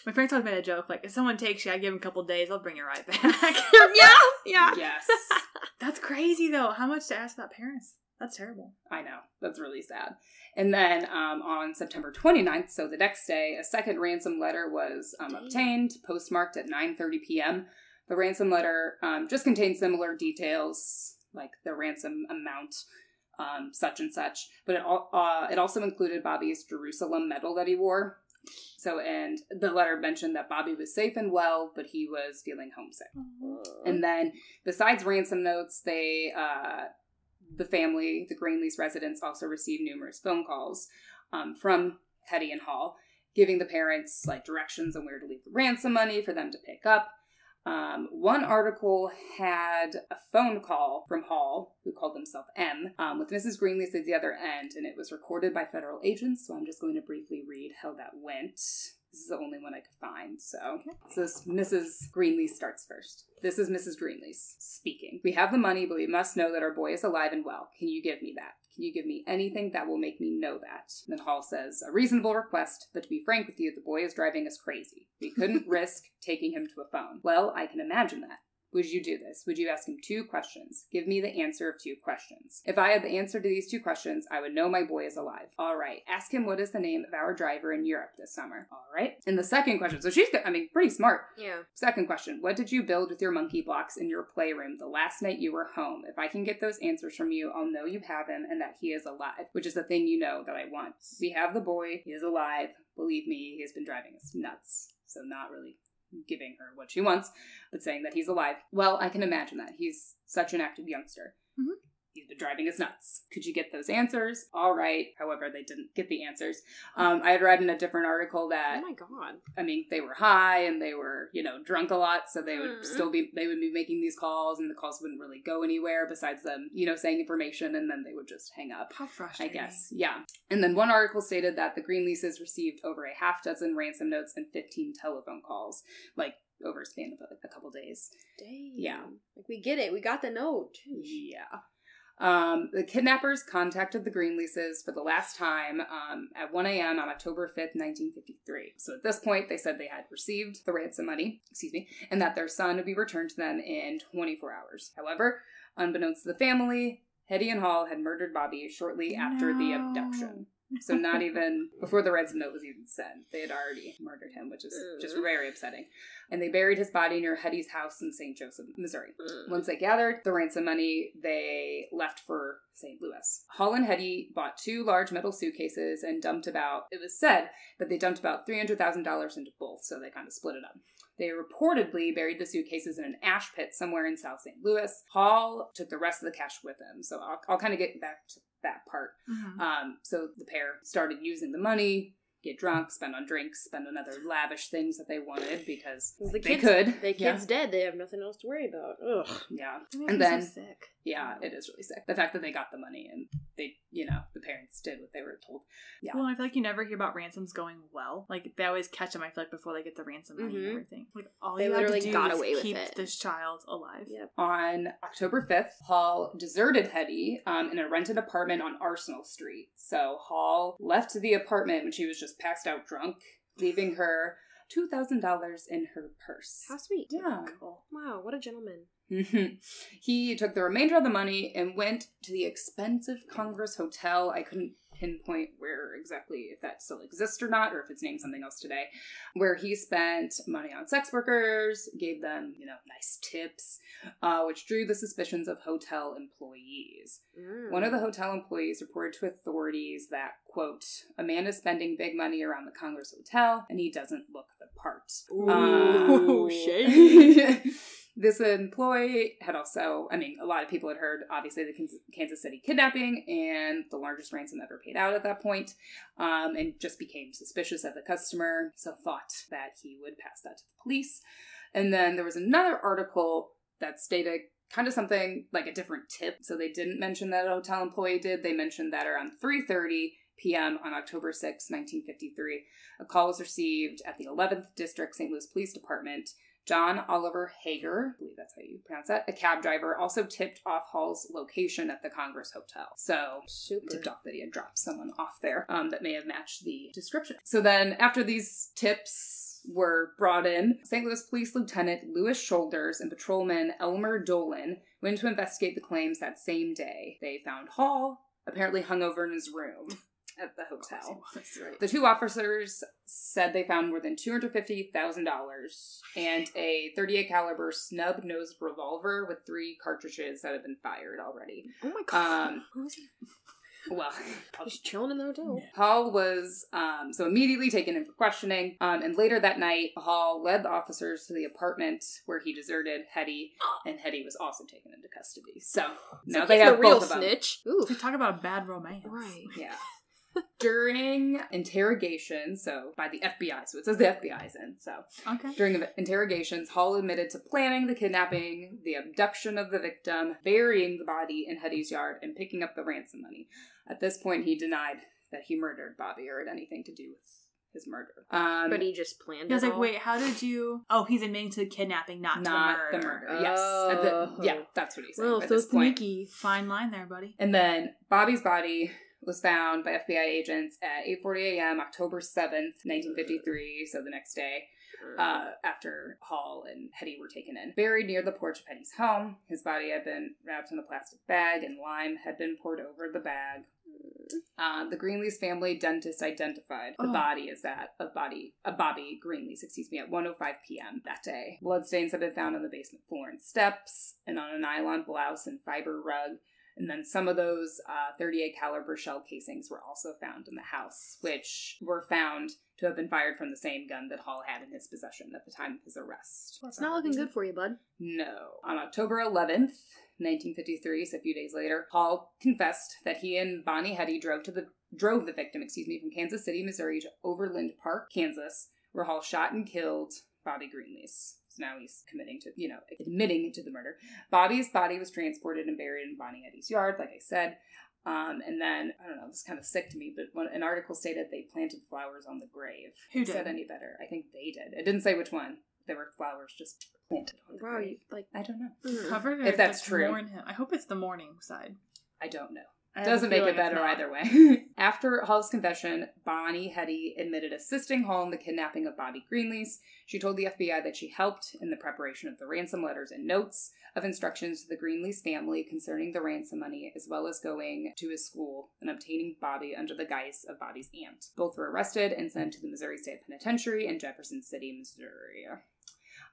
my parents always made a joke like, if someone takes you, I give them a couple days, I'll bring it right back. yeah, yeah. yes. That's crazy though. How much to ask about parents? That's terrible. I know. That's really sad. And then um, on September 29th, so the next day, a second ransom letter was um, obtained, postmarked at 9.30 p.m. The ransom letter um, just contained similar details, like the ransom amount, um, such and such, but it, al- uh, it also included Bobby's Jerusalem medal that he wore. So, and the letter mentioned that Bobby was safe and well, but he was feeling homesick. And then, besides ransom notes, they, uh, the family, the Greenlease residents, also received numerous phone calls um, from Heady and Hall, giving the parents like directions on where to leave the ransom money for them to pick up. Um, one article had a phone call from Hall, who called himself M, um, with Mrs. Greenlease at the other end, and it was recorded by federal agents. So I'm just going to briefly read how that went. This is the only one I could find. So, so this Mrs. Greenlease starts first. This is Mrs. Greenlease speaking. We have the money, but we must know that our boy is alive and well. Can you give me that? Can you give me anything that will make me know that? Then Hall says, A reasonable request, but to be frank with you, the boy is driving us crazy. We couldn't risk taking him to a phone. Well, I can imagine that. Would you do this? Would you ask him two questions? Give me the answer of two questions. If I had the answer to these two questions, I would know my boy is alive. All right. Ask him what is the name of our driver in Europe this summer. All right. And the second question, so she's, I mean, pretty smart. Yeah. Second question What did you build with your monkey blocks in your playroom the last night you were home? If I can get those answers from you, I'll know you have him and that he is alive, which is the thing you know that I want. We have the boy, he is alive. Believe me, he has been driving us nuts. So, not really giving her what she wants, but saying that he's alive. Well, I can imagine that. He's such an active youngster. Mhm. He's been driving us nuts. Could you get those answers? All right. However, they didn't get the answers. Um, I had read in a different article that Oh my god. I mean, they were high and they were, you know, drunk a lot, so they would Mhm. still be they would be making these calls and the calls wouldn't really go anywhere besides them, you know, saying information and then they would just hang up. How frustrating. I guess. Yeah. And then one article stated that the Greenleases received over a half dozen ransom notes and 15 telephone calls, like over a span of a, a couple days. Dang. Yeah. Like we get it. We got the note. Yeah. Um, the kidnappers contacted the Greenleases for the last time um, at 1 a.m. on October 5th, 1953. So at this point, they said they had received the ransom money, excuse me, and that their son would be returned to them in 24 hours. However, unbeknownst to the family, Heady and Hall had murdered Bobby shortly after the abduction. So not even before the ransom note was even sent, they had already murdered him, which is just very upsetting. And they buried his body near Heady's house in St. Joseph, Missouri. Once they gathered the ransom money, they left for St. Louis. Hall and Heady bought two large metal suitcases and dumped about, it was said that they dumped about $300,000 into both, so they kind of split it up. They reportedly buried the suitcases in an ash pit somewhere in South St. Louis. Hall took the rest of the cash with him, so I'll, I'll kind of get back to that part. Mhm. Um, so the pair started using the money, get drunk, spend on drinks, spend on other lavish things that they wanted because the they kids, could. The Yeah. kid's dead. They have nothing else to worry about. Ugh. Yeah. And me so then- sick. Yeah, it is really sick. The fact that they got the money and they, you know, the parents did what they were told. Yeah. Well, I feel like you never hear about ransoms going well. Like they always catch them. I feel like before they get the ransom money Mhm. and everything. Like all They you had to do got was away with keep it. this child alive. Yep. On October 5th, Hall deserted Heady um, in a rented apartment on Arsenal Street. So Hall left the apartment when she was just passed out drunk, leaving her $2,000 in her purse. How sweet. Yeah. Wow, what a gentleman. Mhm. he took the remainder of the money and went to the expensive Congress Hotel. I couldn't pinpoint where exactly, if that still exists or not, or if it's named something else today, where he spent money on sex workers, gave them, you know, nice tips, uh, which drew the suspicions of hotel employees. Mm. One of the hotel employees reported to authorities that, quote, a man is spending big money around the Congress Hotel and he doesn't look the part. Ooh, Uh, shady. this employee had also, I mean, a lot of people had heard, obviously, the Kansas City kidnapping and the largest ransom ever paid out at that point, um, and just became suspicious of the customer, so thought that he would pass that to the police. And then there was another article that stated kind of something like a different tip. So they didn't mention that a hotel employee did. They mentioned that around 3:30 p.m. on October 6, 1953, a call was received at the 11th District St. Louis Police Department. John Oliver Hager, I believe that's how you pronounce that, a cab driver, also tipped off Hall's location at the Congress Hotel. So Super. tipped off that he had dropped someone off there um, that may have matched the description. So then, after these tips were brought in, St. Louis Police Lieutenant Louis Shoulders and patrolman Elmer Dolan went to investigate the claims that same day. They found Hall apparently hungover in his room at the hotel. The two officers said they found more than two hundred fifty thousand dollars and a thirty-eight caliber snub-nosed revolver with three cartridges that had been fired already. Oh my god. Um, Who was he? Well, Just chilling in the hotel. Hall was um, so immediately taken in for questioning, um, and later that night, Hall led the officers to the apartment where he deserted Heady, and Heady was also taken into custody. So now Like, they he's have the real both of them. snitch. Ooh. To talk about a bad romance. Right. Yeah. During interrogation, so by the FBI, so it says the FBI is in. So Okay. during interrogations, Hall admitted to planning the kidnapping, the abduction of the victim, burying the body in Heady's yard, and picking up the ransom money. At this point, he denied that he murdered Bobby or had anything to do with his murder. Um, But he just planned He was it like, all. wait, how did you? Oh, he's admitting to the kidnapping, not, not to the the murder. murder. Yes, At the- Oh. yeah, that's what he's saying. Well, so this point. sneaky. Fine line there, buddy. And then Bobby's body was found by FBI agents at 8:40 a.m. October 7th, 1953, so the next day. uh, after Hall and Heady were taken in. Buried near the porch of Heady's home, his body had been wrapped in a plastic bag and lime had been poured over the bag. Uh, the Greenlease family dentist identified the Oh. body as that of body of Bobby Greenlease, excuse me, at 1:05 p.m. that day. Bloodstains had been found on the basement floor and steps, and on a nylon blouse and fiber rug. And then some of those uh, 38 caliber shell casings were also found in the house, which were found to have been fired from the same gun that Hall had in his possession at the time of his arrest. It's not looking good for you, bud. No. On October 11th, 1953, so a few days later, Hall confessed that he and Bonnie Heady drove to the drove the victim, excuse me, from Kansas City, Missouri to Overland Park, Kansas, where Hall shot and killed Bobby Greenlease. So now he's committing to, you know, admitting to the murder. Bobby's body was transported and buried in Bonnie Heady's yard, like I said. Um, and then I don't know, it's kind of sick to me, but when an article stated they planted flowers on the grave. Who did? said any better? I think they did. It didn't say which one. There were flowers just planted on the Wow, grave. you, like I don't know. Covered If that's just true. him? I hope it's the morning side. I don't know. Doesn't make it better either way. After Hall's confession, Bonnie Heady admitted assisting Hall in the kidnapping of Bobby Greenlease. She told the FBI that she helped in the preparation of the ransom letters and notes of instructions to the Greenlease family concerning the ransom money, as well as going to his school and obtaining Bobby under the guise of Bobby's aunt. Both were arrested and sent to the Missouri State Penitentiary in Jefferson City, Missouri.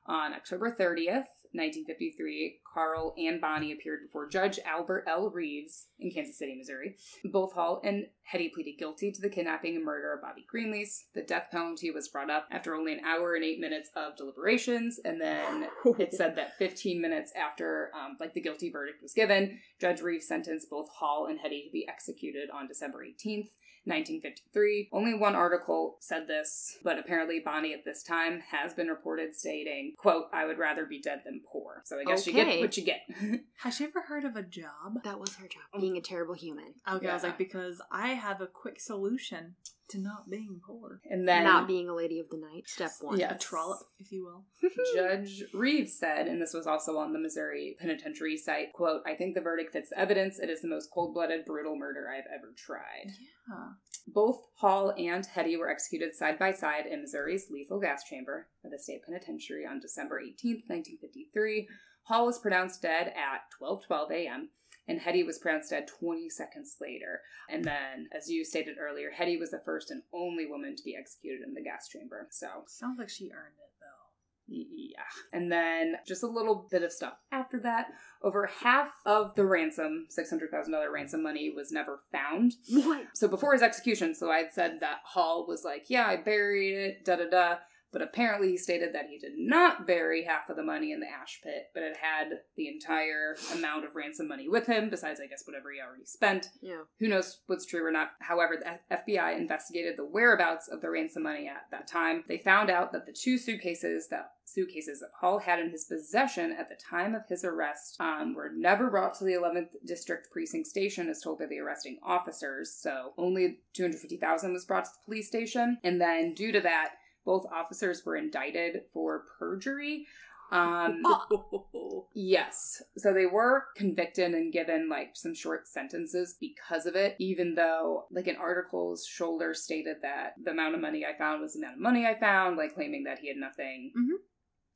On October 30th, 1953, Carl and Bonnie appeared before Judge Albert L. Reeves in Kansas City, Missouri. Both Hall and Heady pleaded guilty to the kidnapping and murder of Bobby Greenlease. The death penalty was brought up after only an hour and eight minutes of deliberations, and then it said that 15 minutes after, um, like the guilty verdict was given, Judge Reeves sentenced both Hall and Heady to be executed on December 18th. 1953. Only one article said this, but apparently Bonnie at this time has been reported stating, quote, I would rather be dead than poor. So I guess you get what you get. Has she ever heard of a job? That was her job, being a terrible human. Okay, I was like, because I have a quick solution to not being poor. and then Not being a lady of the night. Step one. Yeah. A trollop, if you will. Judge Reeves said, and this was also on the Missouri Penitentiary site, quote, I think the verdict fits the evidence. It is the most cold-blooded, brutal murder I've ever tried. Yeah. Both Hall and Heady were executed side by side in Missouri's lethal gas chamber of the state penitentiary on December 18th, 1953. Hall was pronounced dead at 12:12 a.m. and Heady was pronounced dead 20 seconds later. And then, as you stated earlier, Heady was the first and only woman to be executed in the gas chamber. So, Sounds like she earned it, though. yeah. And then just a little bit of stuff after that. Over half of the ransom, $600,000 ransom money, was never found. What? So before his execution, so I had said that Hall was like, yeah, I buried it, da da da. But apparently he stated that he did not bury half of the money in the ash pit, but it had the entire amount of ransom money with him, besides, I guess, whatever he already spent. Yeah. Who knows what's true or not. However, the FBI investigated the whereabouts of the ransom money at that time. They found out that the two suitcases that suitcases that Hall had in his possession at the time of his arrest um, were never brought to the 11th District Precinct Station, as told by the arresting officers. So only 250,000 was brought to the police station, and then due to that, both officers were indicted for perjury. Um, Yes. So they were convicted and given like some short sentences because of it, even though, like in articles, Shoulder stated that the amount of money I found was the amount of money I found, like claiming that he had nothing Mhm.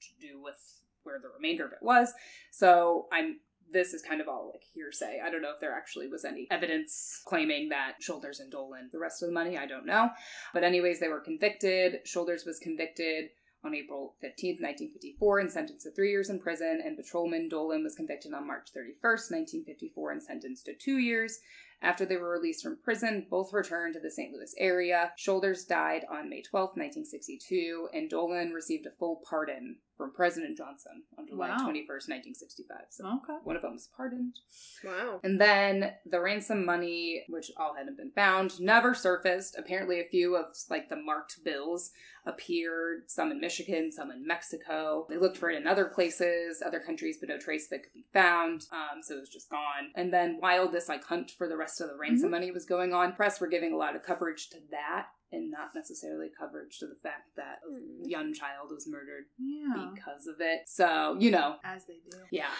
to do with where the remainder of it was. So I'm. This is kind of all like hearsay. I don't know if there actually was any evidence claiming that Shoulders and Dolan the rest of the money. I don't know. But, anyways, they were convicted. Shoulders was convicted on April 15th, 1954, and sentenced to three years in prison, and Patrolman Dolan was convicted on March 31st, 1954, and sentenced to two years. After they were released from prison, both returned to the St. Louis area. Shoulders died on May 12th, 1962, and Dolan received a full pardon from President Johnson on July Wow. 21st, 1965. So Okay. one of them was pardoned. Wow. And then the ransom money, which all hadn't been found, never surfaced. Apparently, a few of like the marked bills appeared, some in Michigan, some in Mexico. They looked for it in other places, other countries, but no trace of it could be found. Um, so it was just gone. And then while this like hunt for the rest of the ransom money was going on, press were giving a lot of coverage to that. And not necessarily coverage to the fact that a Hmm. young child was murdered Yeah. because of it. So, you know, As they do. yeah.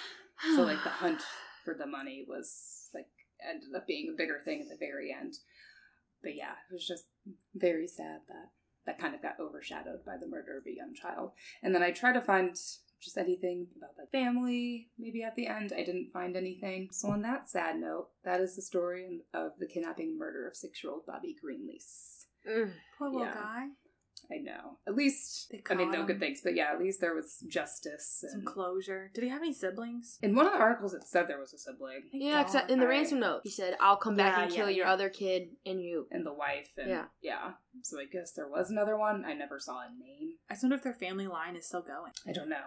So like the hunt for the money was like ended up being a bigger thing at the very end. But yeah, it was just very sad that that kind of got overshadowed by the murder of a young child. And then I tried to find just anything about like family, maybe at the end. I didn't find anything. So on that sad note, that is the story of the kidnapping murder of six-year-old Bobby Greenlease. Mm. Poor little Yeah. guy. I know. At least They I mean no him. good things, but yeah, at least there was justice. Some And closure. Did he have any siblings? in one of the articles, it said there was a sibling. Thank Yeah, except in the Alright. ransom note, he said, "I'll come back Yeah, and kill yeah, your yeah. other kid and you." and the wife and Yeah. yeah so i guess there was another one i never saw a name I just wonder if their family line is still going. i don't know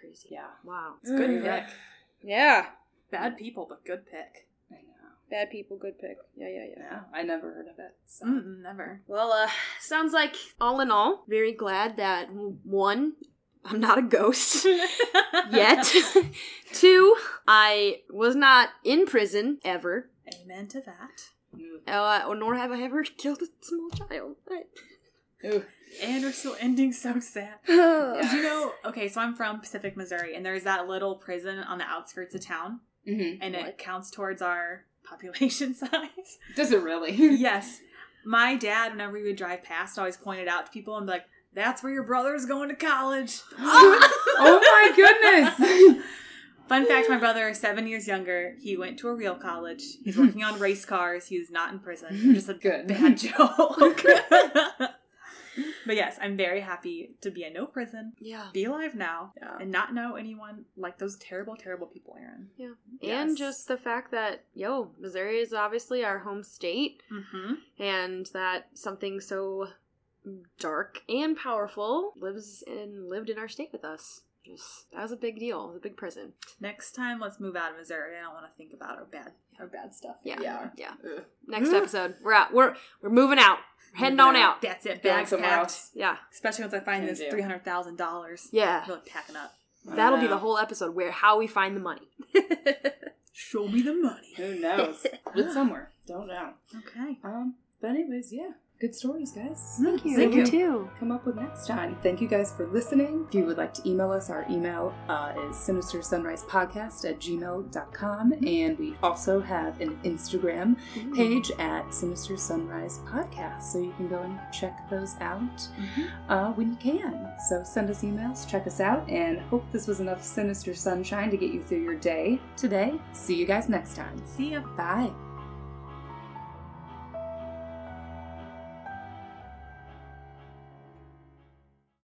Crazy. yeah Wow. It's a good pick. Yeah. Bad people, but good pick. Bad people, good pick. Yeah, yeah, yeah. yeah i never heard of it so. Mm-mm, never. Well, uh, sounds like all in all, very glad that one, I'm not a ghost yet. Two, I was not in prison ever, Amen to that. Mm. uh, nor have I ever killed a small child. Ooh. And we're still ending so sad. Did you know? Okay, so I'm from Pacific, Missouri, and there's that little prison on the outskirts of town, Mhm. and it counts towards our population size. does it really yes. My dad, whenever we would drive past, always pointed out to people and be like, that's where your brother's going to college. oh my goodness Fun fact my brother is seven years younger. He went to a real college. He's working on race cars. He's not in prison. Just a Good. bad joke. But yes, I'm very happy to be in no prison, yeah. be alive now, yeah and not know anyone like those terrible, terrible people, Erin. And Yes. just the fact that, yo, Missouri is obviously our home state, Mm-hmm. and that something so dark and powerful lives and lived in our state with us. Just, that was a big deal. It was a big prison. Next time, let's move out of Missouri. I don't want to think about our bad, our bad stuff. Yeah. Yeah. Yeah. Next episode, we're out. We're we're moving out. We're heading on out. out. That's it. Bags somewhere packed. else. Yeah. Especially once I find Can this do. three hundred thousand dollars. Yeah. Really packing up. That'll be the whole episode where how we find the money. Show me the money. Who knows? It's somewhere. Don't know. Okay. Um. But anyways, yeah. Good stories, guys. Thank you. Thank you you. too. come up with next time. Thank you guys for listening. If you would like to email us, our email uh, is sinister sunrise podcast at gmail.com. And we also have an Instagram page at Sinister Sunrise Podcast. So you can go and check those out uh, when you can. So send us emails, check us out, and hope this was enough sinister sunshine to get you through your day today. See you guys next time. See ya. Bye.